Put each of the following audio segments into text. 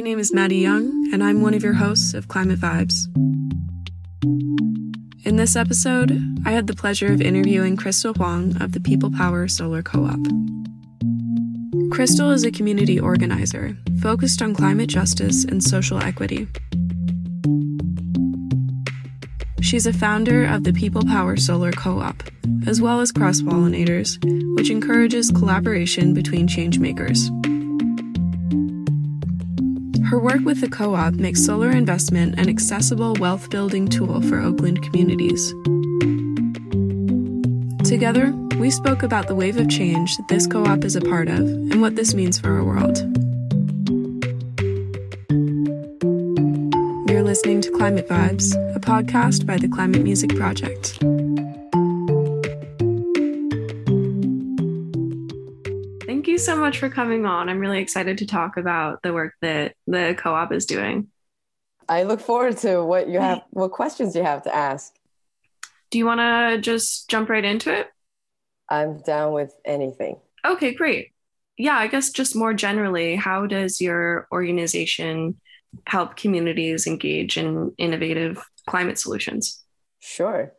My name is Maddie Young, and I'm one of your hosts of Climate Vibes. In this episode, I had the pleasure of interviewing Crystal Huang of the People Power Solar Co op. Crystal is a community organizer focused on climate justice and social equity. She's a founder of the People Power Solar Co op, as well as Cross Pollinators, which encourages collaboration between changemakers. Her work with the co op makes solar investment an accessible wealth building tool for Oakland communities. Together, we spoke about the wave of change that this co op is a part of and what this means for our world. You're listening to Climate Vibes, a podcast by the Climate Music Project. So much for coming on. I'm really excited to talk about the work that the co-op is doing. I look forward to what you have what questions you have to ask. Do you want to just jump right into it? I'm down with anything. Okay, great. Yeah, I guess just more generally, how does your organization help communities engage in innovative climate solutions? Sure.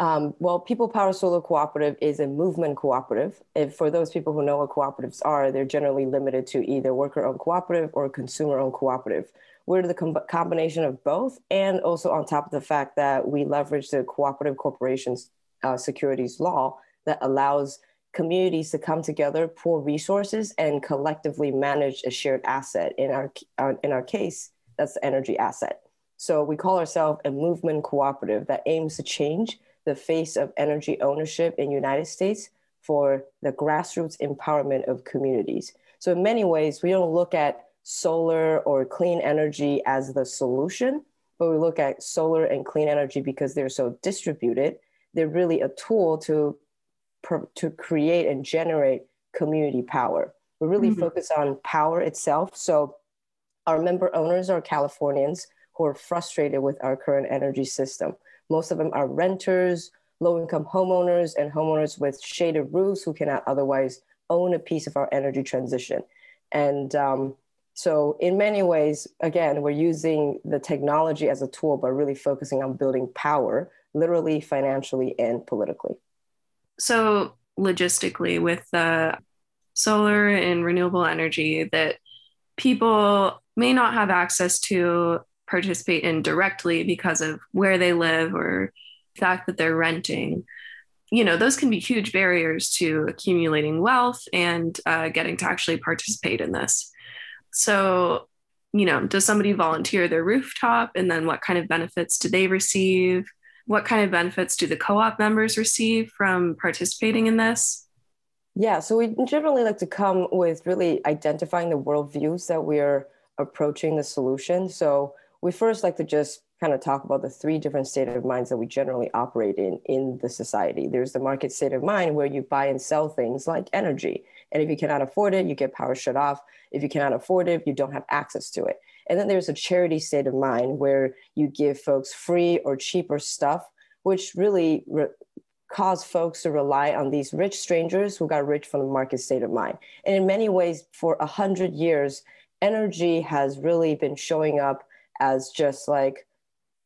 Um, well, People Power Solar Cooperative is a movement cooperative. If for those people who know what cooperatives are, they're generally limited to either worker-owned cooperative or consumer-owned cooperative. We're the com- combination of both, and also on top of the fact that we leverage the Cooperative Corporations uh, Securities Law that allows communities to come together, pool resources, and collectively manage a shared asset. In our uh, in our case, that's the energy asset. So we call ourselves a movement cooperative that aims to change the face of energy ownership in United States for the grassroots empowerment of communities. So in many ways, we don't look at solar or clean energy as the solution, but we look at solar and clean energy because they're so distributed. They're really a tool to, to create and generate community power. We really mm-hmm. focus on power itself. So our member owners are Californians who are frustrated with our current energy system. Most of them are renters, low income homeowners, and homeowners with shaded roofs who cannot otherwise own a piece of our energy transition. And um, so, in many ways, again, we're using the technology as a tool, but really focusing on building power, literally, financially, and politically. So, logistically, with the solar and renewable energy that people may not have access to participate in directly because of where they live or the fact that they're renting. You know those can be huge barriers to accumulating wealth and uh, getting to actually participate in this. So you know does somebody volunteer their rooftop and then what kind of benefits do they receive? What kind of benefits do the co-op members receive from participating in this? Yeah so we generally like to come with really identifying the worldviews that we're approaching the solution. So we first like to just kind of talk about the three different state of minds that we generally operate in in the society. There's the market state of mind where you buy and sell things like energy. And if you cannot afford it, you get power shut off. If you cannot afford it, you don't have access to it. And then there's a charity state of mind where you give folks free or cheaper stuff, which really re- cause folks to rely on these rich strangers who got rich from the market state of mind. And in many ways, for a hundred years, energy has really been showing up as just like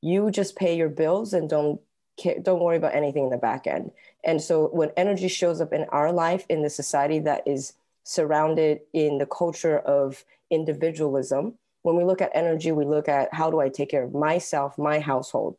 you just pay your bills and don't care, don't worry about anything in the back end. And so when energy shows up in our life in the society that is surrounded in the culture of individualism, when we look at energy, we look at how do I take care of myself, my household.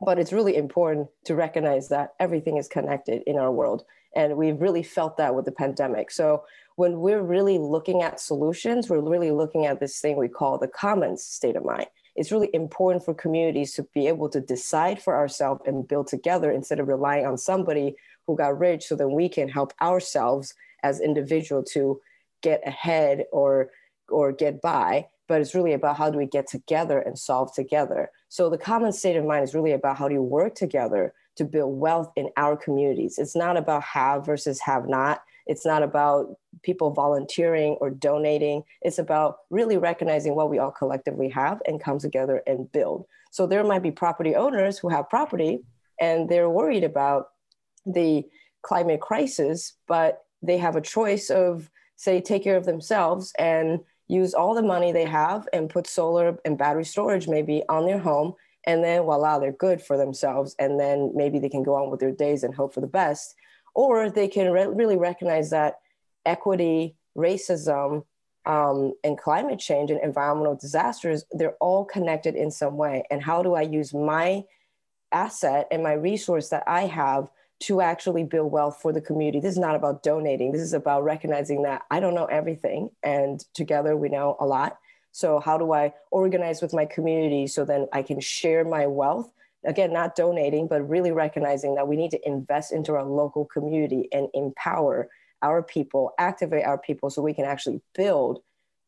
But it's really important to recognize that everything is connected in our world. And we've really felt that with the pandemic. So when we're really looking at solutions, we're really looking at this thing we call the commons state of mind. It's really important for communities to be able to decide for ourselves and build together instead of relying on somebody who got rich so that we can help ourselves as individual to get ahead or or get by. But it's really about how do we get together and solve together. So the common state of mind is really about how do you work together to build wealth in our communities. It's not about have versus have not it's not about people volunteering or donating. It's about really recognizing what we all collectively have and come together and build. So there might be property owners who have property and they're worried about the climate crisis, but they have a choice of, say, take care of themselves and use all the money they have and put solar and battery storage maybe on their home and then voila they're good for themselves and then maybe they can go on with their days and hope for the best or they can re- really recognize that equity racism um, and climate change and environmental disasters they're all connected in some way and how do i use my asset and my resource that i have to actually build wealth for the community. This is not about donating. This is about recognizing that I don't know everything and together we know a lot. So, how do I organize with my community so then I can share my wealth? Again, not donating, but really recognizing that we need to invest into our local community and empower our people, activate our people so we can actually build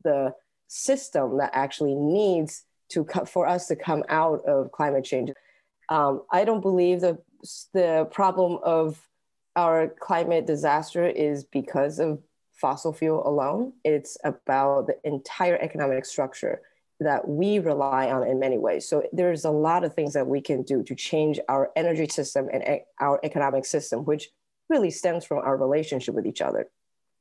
the system that actually needs to for us to come out of climate change. Um, I don't believe the the problem of our climate disaster is because of fossil fuel alone. It's about the entire economic structure that we rely on in many ways. So there's a lot of things that we can do to change our energy system and e- our economic system, which really stems from our relationship with each other.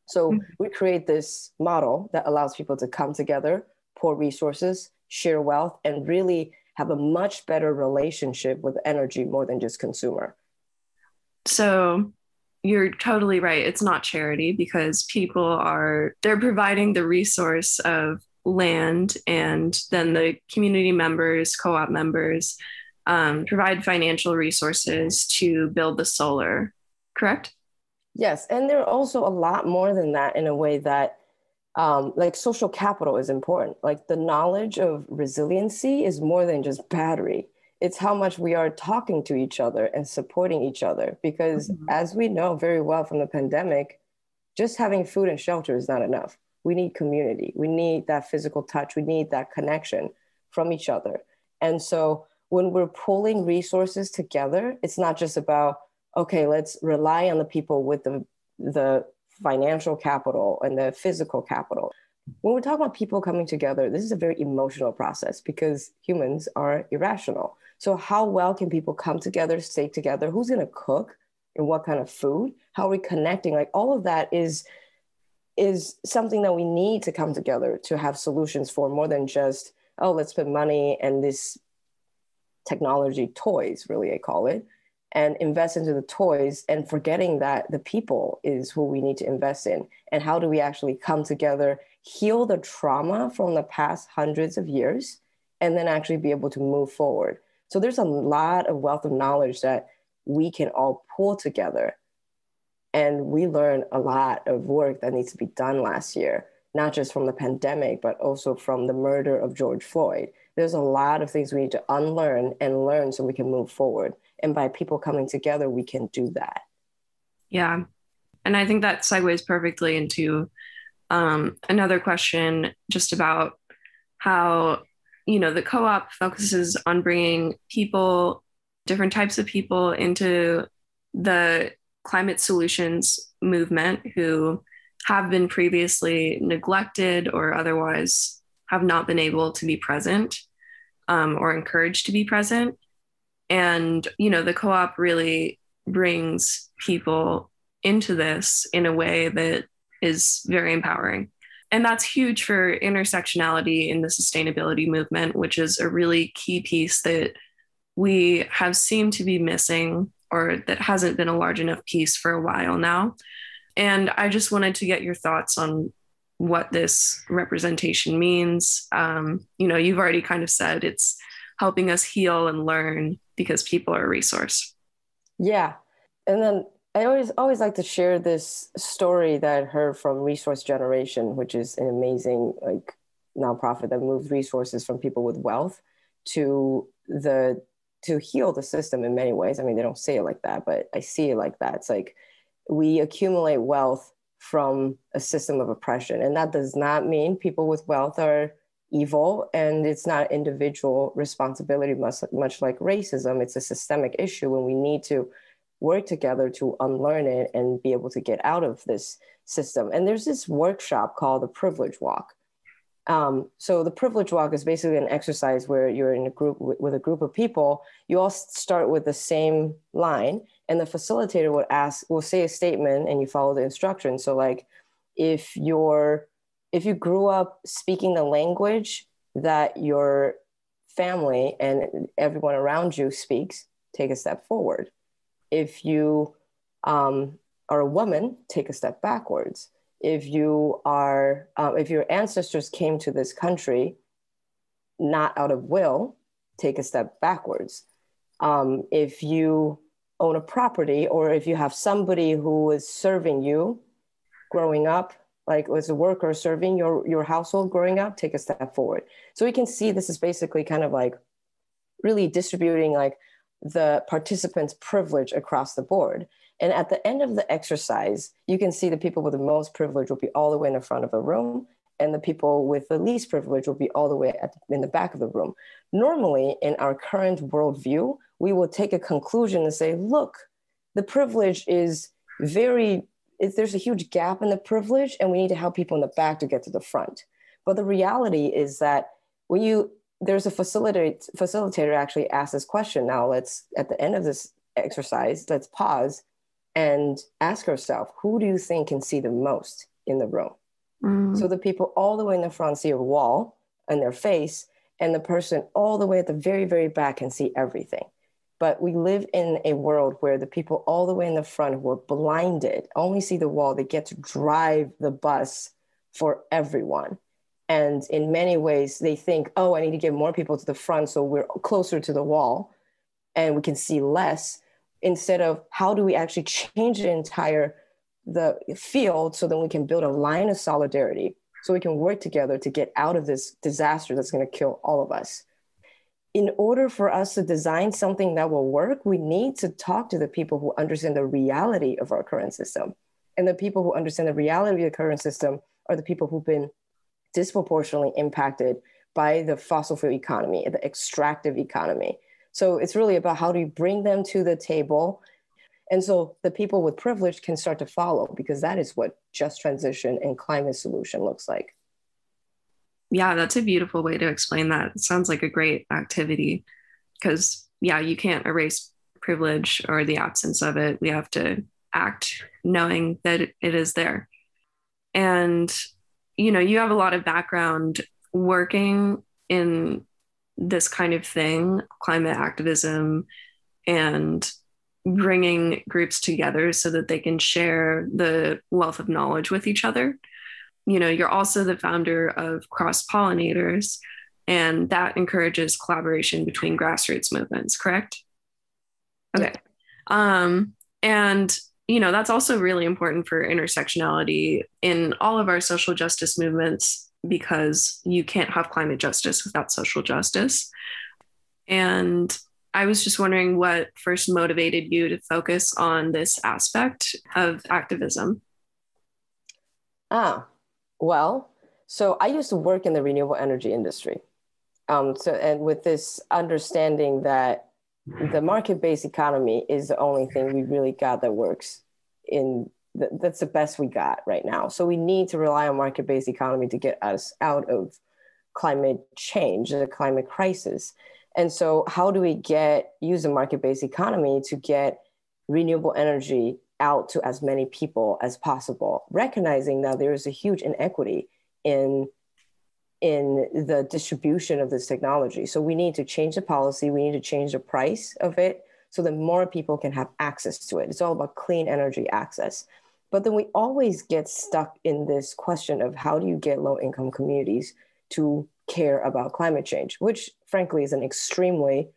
So mm-hmm. we create this model that allows people to come together, pour resources, share wealth, and really have a much better relationship with energy more than just consumer. So you're totally right. It's not charity because people are they're providing the resource of land and then the community members, co-op members um, provide financial resources to build the solar, correct? Yes, and there are also a lot more than that in a way that um, like social capital is important. Like the knowledge of resiliency is more than just battery. It's how much we are talking to each other and supporting each other. Because mm-hmm. as we know very well from the pandemic, just having food and shelter is not enough. We need community. We need that physical touch. We need that connection from each other. And so when we're pulling resources together, it's not just about, okay, let's rely on the people with the the financial capital and the physical capital. When we talk about people coming together, this is a very emotional process because humans are irrational. So, how well can people come together, stay together? Who's going to cook and what kind of food? How are we connecting? Like all of that is is something that we need to come together to have solutions for more than just oh let's put money and this technology toys really i call it and invest into the toys. And forgetting that the people is who we need to invest in. And how do we actually come together heal the trauma from the past hundreds of years and then actually be able to move forward? So there's a lot of wealth of knowledge that we can all pull together and we learned a lot of work that needs to be done last year not just from the pandemic but also from the murder of george floyd. There's a lot of things we need to unlearn and learn so we can move forward. And by people coming together we can do that. Yeah. And i think that segues perfectly into um, another question just about how you know the co-op focuses on bringing people different types of people into the climate solutions movement who have been previously neglected or otherwise have not been able to be present um, or encouraged to be present and, you know, the co op really brings people into this in a way that is very empowering. And that's huge for intersectionality in the sustainability movement, which is a really key piece that we have seemed to be missing or that hasn't been a large enough piece for a while now. And I just wanted to get your thoughts on what this representation means. Um, you know, you've already kind of said it's helping us heal and learn because people are a resource. Yeah. And then I always always like to share this story that I heard from Resource Generation, which is an amazing like nonprofit that moves resources from people with wealth to the to heal the system in many ways. I mean, they don't say it like that, but I see it like that. It's like we accumulate wealth from a system of oppression. And that does not mean people with wealth are evil and it's not individual responsibility much, much like racism it's a systemic issue and we need to work together to unlearn it and be able to get out of this system and there's this workshop called the privilege walk um, so the privilege walk is basically an exercise where you're in a group with a group of people you all start with the same line and the facilitator would ask will say a statement and you follow the instructions so like if you're if you grew up speaking the language that your family and everyone around you speaks, take a step forward. If you um, are a woman, take a step backwards. If you are, uh, if your ancestors came to this country not out of will, take a step backwards. Um, if you own a property or if you have somebody who is serving you growing up, like as a worker serving your, your household growing up, take a step forward. So we can see this is basically kind of like really distributing like the participants' privilege across the board. And at the end of the exercise, you can see the people with the most privilege will be all the way in the front of the room, and the people with the least privilege will be all the way at, in the back of the room. Normally, in our current worldview, we will take a conclusion and say, look, the privilege is very, there's a huge gap in the privilege, and we need to help people in the back to get to the front. But the reality is that when you, there's a facilitator, facilitator actually asked this question. Now, let's, at the end of this exercise, let's pause and ask ourselves, who do you think can see the most in the room? Mm. So the people all the way in the front see a wall and their face, and the person all the way at the very, very back can see everything. But we live in a world where the people all the way in the front who are blinded only see the wall. They get to drive the bus for everyone. And in many ways, they think, oh, I need to get more people to the front so we're closer to the wall and we can see less instead of how do we actually change the entire the field so then we can build a line of solidarity so we can work together to get out of this disaster that's going to kill all of us. In order for us to design something that will work, we need to talk to the people who understand the reality of our current system. And the people who understand the reality of the current system are the people who've been disproportionately impacted by the fossil fuel economy, the extractive economy. So it's really about how do you bring them to the table and so the people with privilege can start to follow because that is what just transition and climate solution looks like. Yeah, that's a beautiful way to explain that. It sounds like a great activity because, yeah, you can't erase privilege or the absence of it. We have to act knowing that it is there. And, you know, you have a lot of background working in this kind of thing, climate activism and bringing groups together so that they can share the wealth of knowledge with each other. You know, you're also the founder of Cross Pollinators, and that encourages collaboration between grassroots movements, correct? Okay. Um, and you know, that's also really important for intersectionality in all of our social justice movements because you can't have climate justice without social justice. And I was just wondering what first motivated you to focus on this aspect of activism. Ah, well, so I used to work in the renewable energy industry. Um, so, and with this understanding that the market-based economy is the only thing we really got that works in the, that's the best we got right now. So we need to rely on market-based economy to get us out of climate change, the climate crisis. And so, how do we get use a market based economy to get renewable energy out to as many people as possible, recognizing that there is a huge inequity in in the distribution of this technology. So we need to change the policy, we need to change the price of it so that more people can have access to it. It's all about clean energy access. But then we always get stuck in this question of how do you get low income communities to care about climate change, which frankly is an extremely,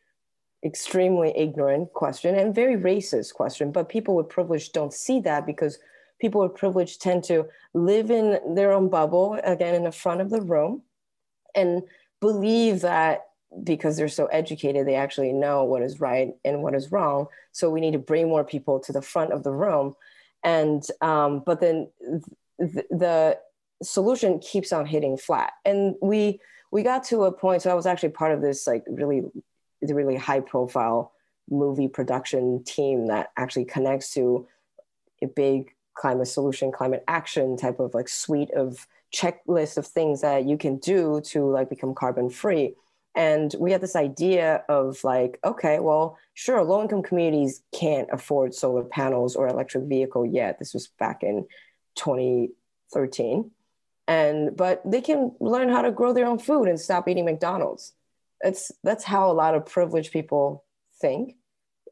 extremely ignorant question and very racist question. But people with privilege don't see that because people with privilege tend to live in their own bubble, again, in the front of the room, and believe that because they're so educated, they actually know what is right and what is wrong. So we need to bring more people to the front of the room. And, um, but then th- the solution keeps on hitting flat. And we, we got to a point so i was actually part of this like really really high profile movie production team that actually connects to a big climate solution climate action type of like suite of checklist of things that you can do to like become carbon free and we had this idea of like okay well sure low income communities can't afford solar panels or electric vehicle yet. This was back in 2013 and but they can learn how to grow their own food and stop eating mcdonald's. That's that's how a lot of privileged people think.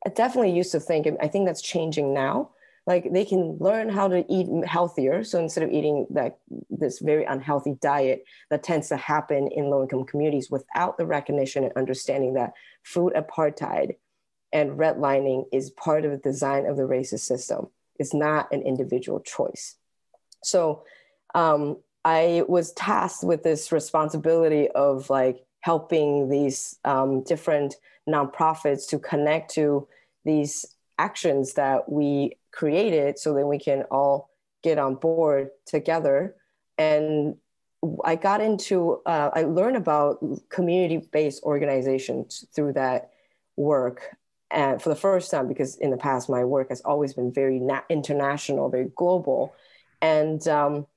I definitely used to think i think that's changing now like they can learn how to eat healthier. So instead of eating that this very unhealthy diet that tends to happen in low income communities without the recognition and understanding that food apartheid and redlining is part of the design of the racist system. It's not an individual choice. So um, i was tasked with this responsibility of like helping these um, different nonprofits to connect to these actions that we created so that we can all get on board together. And I got into, uh, I learned about community based organizations through that work. And for the first time, because in the past, my work has always been very na- international, very global. And um,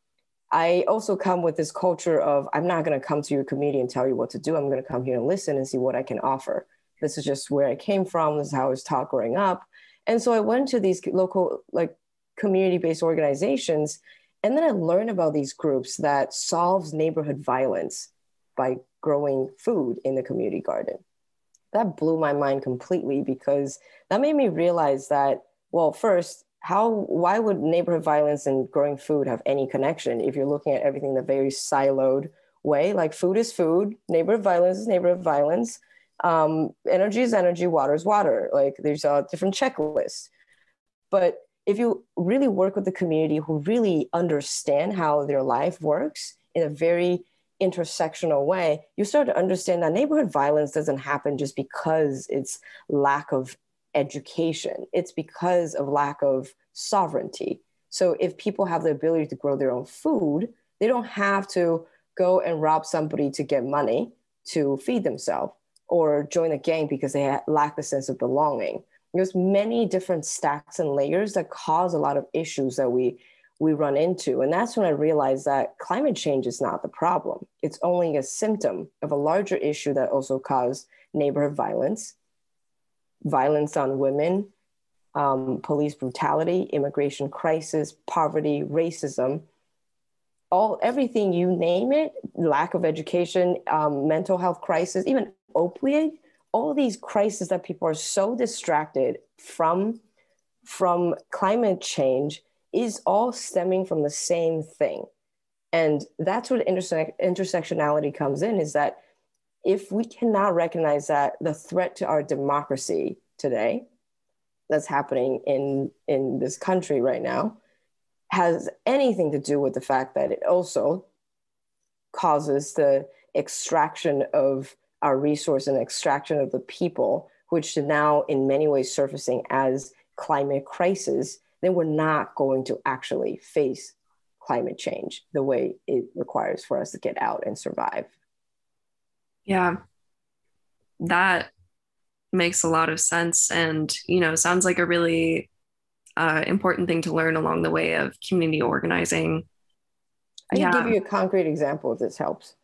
I also come with this culture of I'm not going to come to your community and tell you what to do. I'm going to come here and listen and see what I can offer. This is just where I came from. This is how I was taught growing up. And so I went to these local, like community based organizations. And then I learned about these groups that solves neighborhood violence by growing food in the community garden. That blew my mind completely because that made me realize that, well, first, how why would neighborhood violence and growing food have any connection if you're looking at everything in a very siloed way like food is food neighborhood violence is neighborhood violence um, energy is energy, water is water. Like there's a different checklist. But if you really work with the community who really understand how their life works in a very intersectional way, you start to understand that neighborhood violence doesn't happen just because it's lack of education. It's because of lack of sovereignty. So if people have the ability to grow their own food, they don't have to go and rob somebody to get money to feed themselves or join a gang because they lack the sense of belonging. There's many different stacks and layers that cause a lot of issues that we we run into. And that's when I realized that climate change is not the problem. It's only a symptom of a larger issue that also caused neighborhood violence, violence on women, um, police brutality, immigration crisis, poverty, racism, all everything you name it, lack of education, um, mental health crisis, even opioid, all these crises that people are so distracted from from climate change is all stemming from the same thing. And that's where interse- intersectionality comes in is that if we cannot recognize that the threat to our democracy today that's happening in, in this country right now has anything to do with the fact that it also causes the extraction of our resource and extraction of the people, which is now in many ways surfacing as climate crisis, then we're not going to actually face climate change the way it requires for us to get out and survive. Yeah. That makes a lot of sense and you know sounds like a really uh, important thing to learn along the way of community organizing i can yeah. give you a concrete example if this helps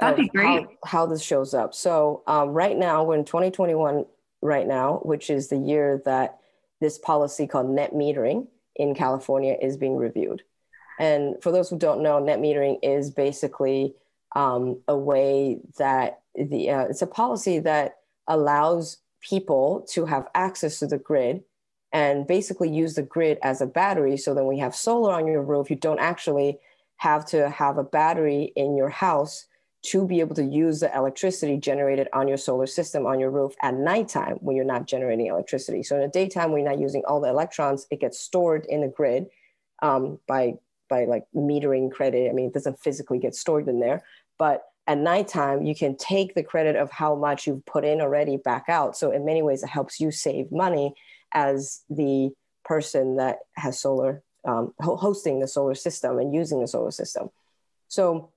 That'd be great. How, how this shows up. So um, right now, we're in 2021 right now, which is the year that this policy called net metering in California is being reviewed. And for those who don't know, net metering is basically um, a way that the uh, it's a policy that allows people to have access to the grid and basically use the grid as a battery. So then we have solar on your roof, you don't actually have to have a battery in your house to be able to use the electricity generated on your solar system on your roof at nighttime when you're not generating electricity. So in the daytime, when you're not using all the electrons, it gets stored in the grid um, by by like metering credit. I mean, it doesn't physically get stored in there, but at nighttime, you can take the credit of how much you've put in already back out. So in many ways, it helps you save money as the person that has solar um, hosting the solar system and using the solar system. So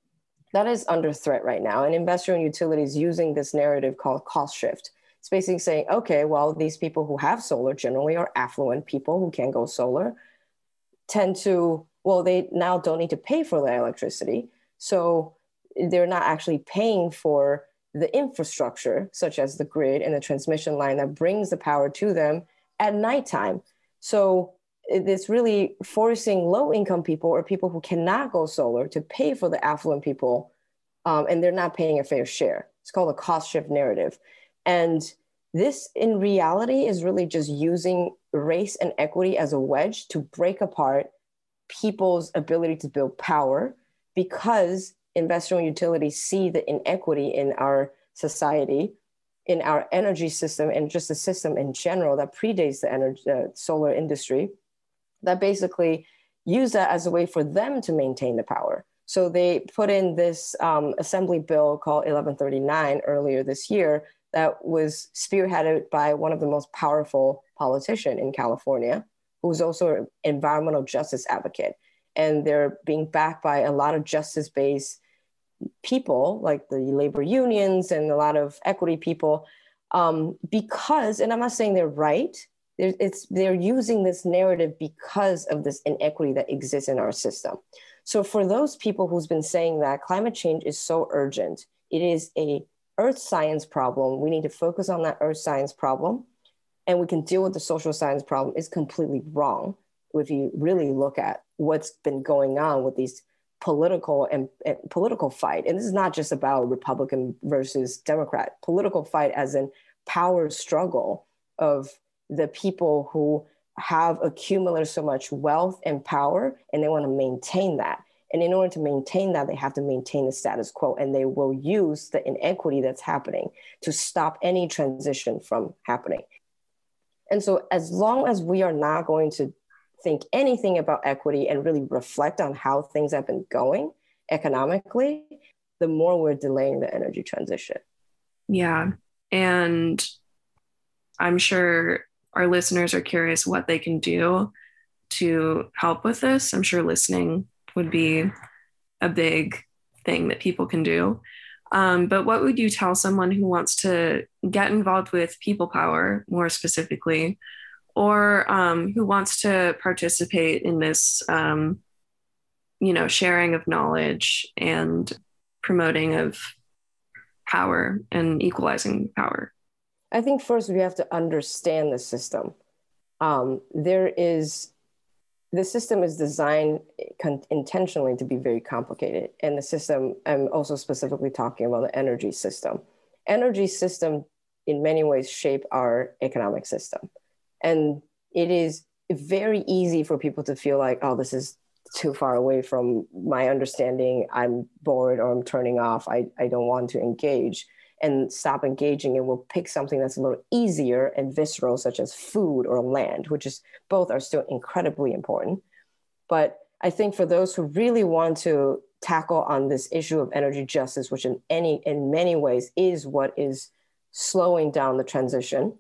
that is under threat right now. And investor owned utilities using this narrative called cost shift. It's basically saying, okay, well, these people who have solar generally are affluent people who can go solar, tend to, well, they now don't need to pay for their electricity. So they're not actually paying for the infrastructure, such as the grid and the transmission line that brings the power to them at nighttime. So it's really forcing low income people or people who cannot go solar to pay for the affluent people um, and they're not paying a fair share. It's called a cost shift narrative. And this in reality is really just using race and equity as a wedge to break apart people's ability to build power because investor owned utilities see the inequity in our society in our energy system and just the system in general that predates the energy uh, solar industry that basically use that as a way for them to maintain the power so they put in this um, assembly bill called 1139 earlier this year that was spearheaded by one of the most powerful politicians in California, who's also an environmental justice advocate. And they're being backed by a lot of justice based people, like the labor unions and a lot of equity people, um, because, and I'm not saying they're right, they're, it's, they're using this narrative because of this inequity that exists in our system. So, for those people who's been saying that climate change is so urgent, it is a earth science problem, we need to focus on that earth science problem and we can deal with the social science problem is completely wrong if you really look at what's been going on with these political and, and, political fight. And this is not just about republican versus democrat. Political fight as in power struggle of the people who have accumulated so much wealth and power and they want to maintain that and in order to maintain that, they have to maintain the status quo and they will use the inequity that's happening to stop any transition from happening. And so, as long as we are not going to think anything about equity and really reflect on how things have been going economically, the more we're delaying the energy transition. Yeah. And I'm sure our listeners are curious what they can do to help with this. I'm sure listening would be a big thing that people can do. Um, but what would you tell someone who wants to get involved with people power more specifically, or um, who wants to participate in this, um, you know, sharing of knowledge and promoting of power and equalizing power? I think first we have to understand the system. Um, there is the system is designed con- intentionally to be very complicated and the system i'm also specifically talking about the energy system. Energy system in many ways shape our economic system. And it is very easy for people to feel like oh this is too far away from my understanding. I'm bored or i'm turning off. I, I don't want to engage and stop engaging and we'll pick something that's a little easier and visceral such as food or land which is both are still incredibly important. But i think for those who really want to tackle on this issue of energy justice which in any in many ways is what is slowing down the transition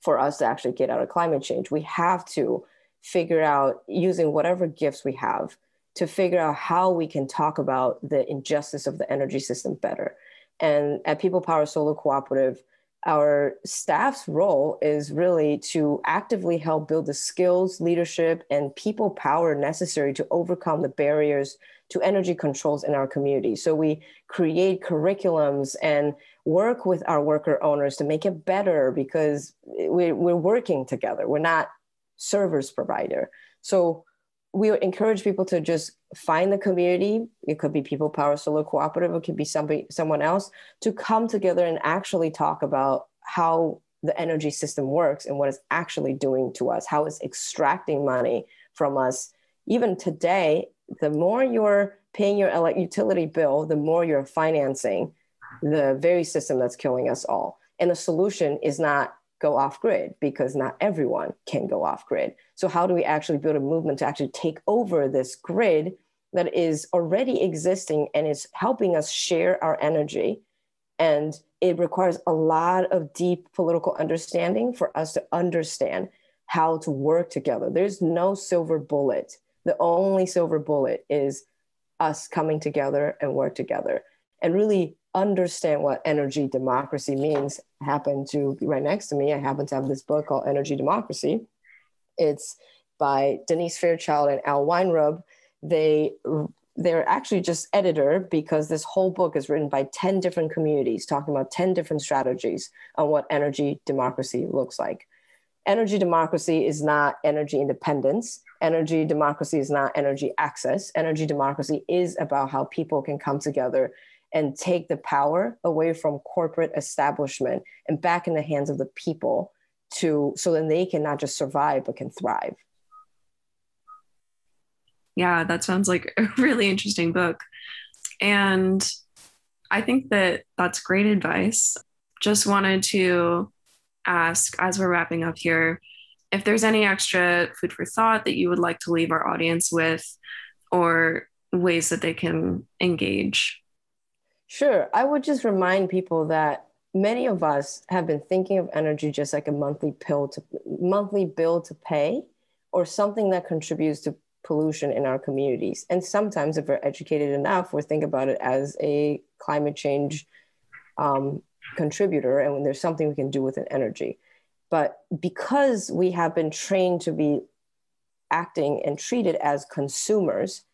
for us to actually get out of climate change we have to figure out using whatever gifts we have to figure out how we can talk about the injustice of the energy system better and at People Power Solar Cooperative, our staff's role is really to actively help build the skills, leadership, and people power necessary to overcome the barriers to energy controls in our community. So we create curriculums and work with our worker owners to make it better because we're, we're working together. We're not service provider. So we encourage people to just find the community. It could be People Power Solar Cooperative. It could be somebody, someone else to come together and actually talk about how the energy system works and what it's actually doing to us, how it's extracting money from us. Even today, the more you're paying your utility bill, the more you're financing the very system that's killing us all. And the solution is not go off grid because not everyone can go off grid. So, how do we actually build a movement to actually take over this grid that is already existing and is helping us share our energy? And it requires a lot of deep political understanding for us to understand how to work together. There's no silver bullet. The only silver bullet is us coming together and work together and really understand what energy democracy means happen to be right next to me. I happen to have this book called Energy Democracy. It's by Denise Fairchild and Al Weinrub. They they're actually just editor because this whole book is written by 10 different communities talking about 10 different strategies on what energy democracy looks like. energy democracy is not energy independence. Energy democracy is not energy access. Energy democracy is about how people can come together and take the power away from corporate establishment and back in the hands of the people to so then they can not just survive but can thrive. Yeah, that sounds like a really interesting book. And I think that that's great advice. Just wanted to ask as we're wrapping up here if there's any extra food for thought that you would like to leave our audience with or ways that they can engage. Sure. I would just remind people that many of us have been thinking of energy just like a monthly pill to monthly bill to pay or something that contributes to pollution in our communities. And sometimes, if we're educated enough, we think about it as a climate change um, contributor and when there's something we can do with an energy. But because we have been trained to be acting and treated as consumers,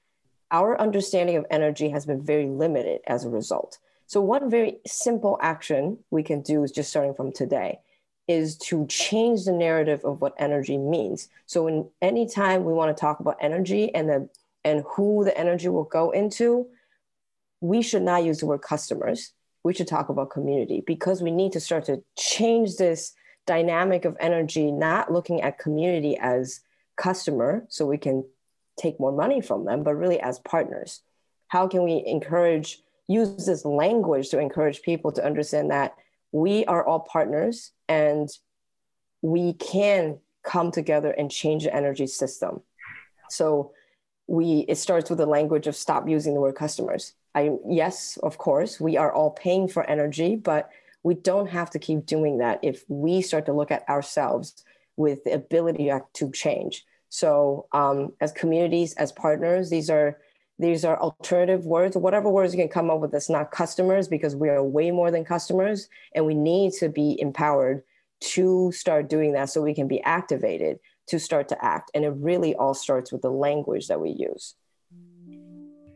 our understanding of energy has been very limited as a result. So, one very simple action we can do is just starting from today is to change the narrative of what energy means. So, in any time we want to talk about energy and the and who the energy will go into, we should not use the word customers. We should talk about community because we need to start to change this dynamic of energy, not looking at community as customer so we can take more money from them, but really as partners. How can we encourage, use this language to encourage people to understand that we are all partners and we can come together and change the energy system. So we it starts with the language of stop using the word customers. I yes, of course, we are all paying for energy, but we don't have to keep doing that if we start to look at ourselves with the ability to change. So um, as communities, as partners, these are these are alternative words, whatever words you can come up with that's not customers, because we are way more than customers, and we need to be empowered to start doing that so we can be activated to start to act. And it really all starts with the language that we use.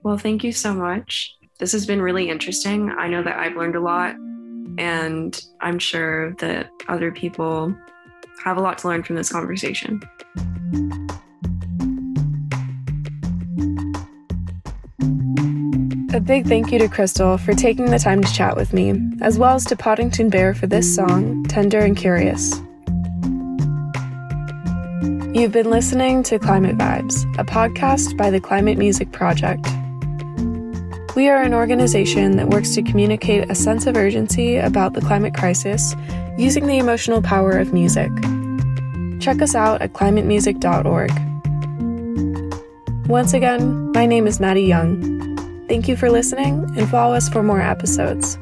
Well, thank you so much. This has been really interesting. I know that I've learned a lot, and I'm sure that other people have a lot to learn from this conversation. A big thank you to Crystal for taking the time to chat with me, as well as to Poddington Bear for this song, Tender and Curious. You've been listening to Climate Vibes, a podcast by the Climate Music Project. We are an organization that works to communicate a sense of urgency about the climate crisis using the emotional power of music. Check us out at climatemusic.org. Once again, my name is Maddie Young. Thank you for listening and follow us for more episodes.